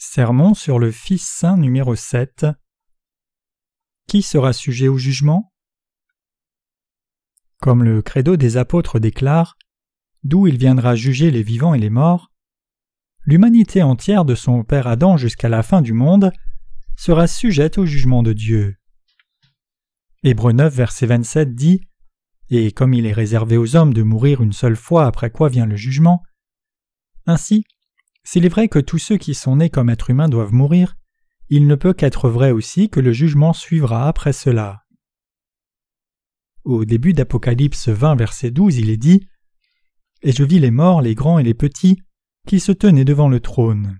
Sermon sur le Fils Saint numéro 7 Qui sera sujet au jugement? Comme le credo des apôtres déclare, d'où il viendra juger les vivants et les morts, l'humanité entière de son Père Adam jusqu'à la fin du monde sera sujette au jugement de Dieu. Hébreu 9, verset 27 dit Et comme il est réservé aux hommes de mourir une seule fois après quoi vient le jugement, ainsi s'il est vrai que tous ceux qui sont nés comme êtres humains doivent mourir, il ne peut qu'être vrai aussi que le jugement suivra après cela. Au début d'Apocalypse 20, verset 12, il est dit Et je vis les morts, les grands et les petits, qui se tenaient devant le trône.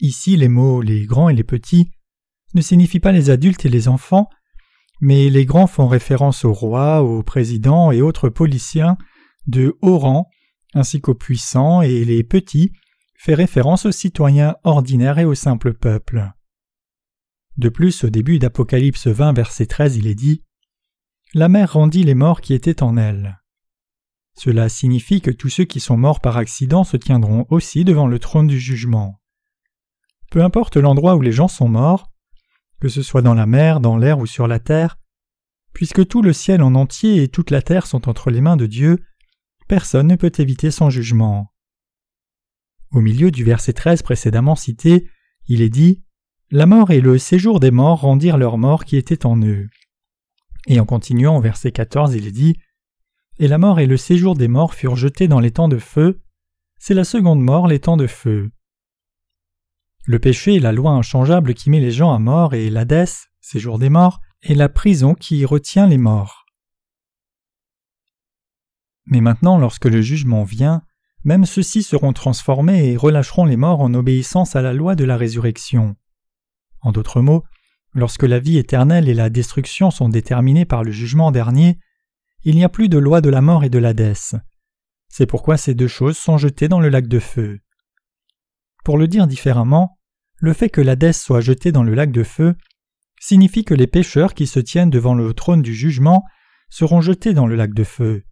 Ici, les mots les grands et les petits ne signifient pas les adultes et les enfants, mais les grands font référence aux rois, aux présidents et autres policiers de haut rang ainsi qu'aux puissants, et les petits fait référence aux citoyens ordinaires et au simple peuple. De plus, au début d'Apocalypse 20, verset 13, il est dit La mer rendit les morts qui étaient en elle. Cela signifie que tous ceux qui sont morts par accident se tiendront aussi devant le trône du jugement. Peu importe l'endroit où les gens sont morts, que ce soit dans la mer, dans l'air ou sur la terre, puisque tout le ciel en entier et toute la terre sont entre les mains de Dieu, personne ne peut éviter son jugement. Au milieu du verset 13 précédemment cité, il est dit La mort et le séjour des morts rendirent leur mort qui était en eux. Et en continuant au verset 14, il est dit Et la mort et le séjour des morts furent jetés dans les temps de feu, c'est la seconde mort, les temps de feu. Le péché est la loi inchangeable qui met les gens à mort et l'Hadès, séjour des morts, est la prison qui retient les morts. Mais maintenant, lorsque le jugement vient, même ceux-ci seront transformés et relâcheront les morts en obéissance à la loi de la résurrection. En d'autres mots, lorsque la vie éternelle et la destruction sont déterminées par le jugement dernier, il n'y a plus de loi de la mort et de l'Hadès. C'est pourquoi ces deux choses sont jetées dans le lac de feu. Pour le dire différemment, le fait que l'Hadès soit jeté dans le lac de feu signifie que les pécheurs qui se tiennent devant le trône du jugement seront jetés dans le lac de feu.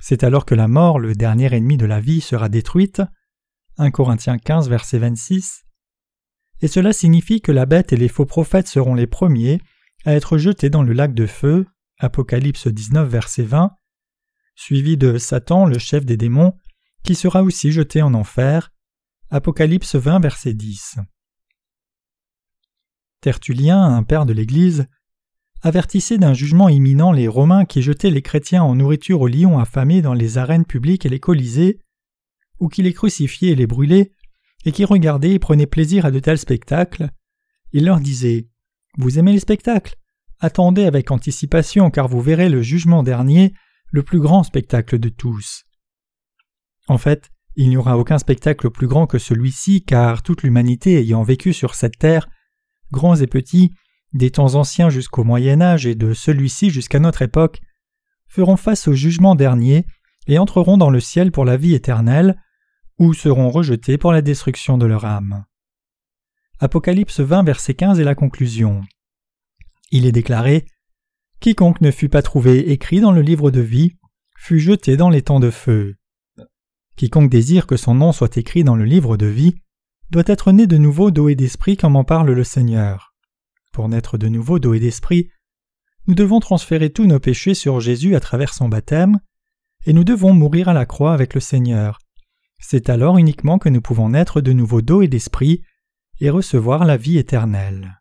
C'est alors que la mort, le dernier ennemi de la vie, sera détruite. 1 Corinthiens 15, verset 26. Et cela signifie que la bête et les faux prophètes seront les premiers à être jetés dans le lac de feu. Apocalypse 19, verset 20. Suivi de Satan, le chef des démons, qui sera aussi jeté en enfer. Apocalypse 20, verset 10. Tertullien, un père de l'Église, avertissait d'un jugement imminent les Romains qui jetaient les chrétiens en nourriture aux lions affamés dans les arènes publiques et les colisées, ou qui les crucifiaient et les brûlaient, et qui regardaient et prenaient plaisir à de tels spectacles, il leur disait Vous aimez les spectacles? Attendez avec anticipation, car vous verrez le jugement dernier, le plus grand spectacle de tous. En fait, il n'y aura aucun spectacle plus grand que celui-ci, car toute l'humanité ayant vécu sur cette terre, grands et petits, des temps anciens jusqu'au Moyen Âge et de celui-ci jusqu'à notre époque, feront face au jugement dernier et entreront dans le ciel pour la vie éternelle, ou seront rejetés pour la destruction de leur âme. Apocalypse 20, verset 15 est la conclusion. Il est déclaré Quiconque ne fut pas trouvé écrit dans le livre de vie fut jeté dans les temps de feu. Quiconque désire que son nom soit écrit dans le livre de vie doit être né de nouveau d'eau et d'esprit comme en parle le Seigneur. Pour naître de nouveau d'eau et d'esprit, nous devons transférer tous nos péchés sur Jésus à travers son baptême, et nous devons mourir à la croix avec le Seigneur. C'est alors uniquement que nous pouvons naître de nouveau d'eau et d'esprit et recevoir la vie éternelle.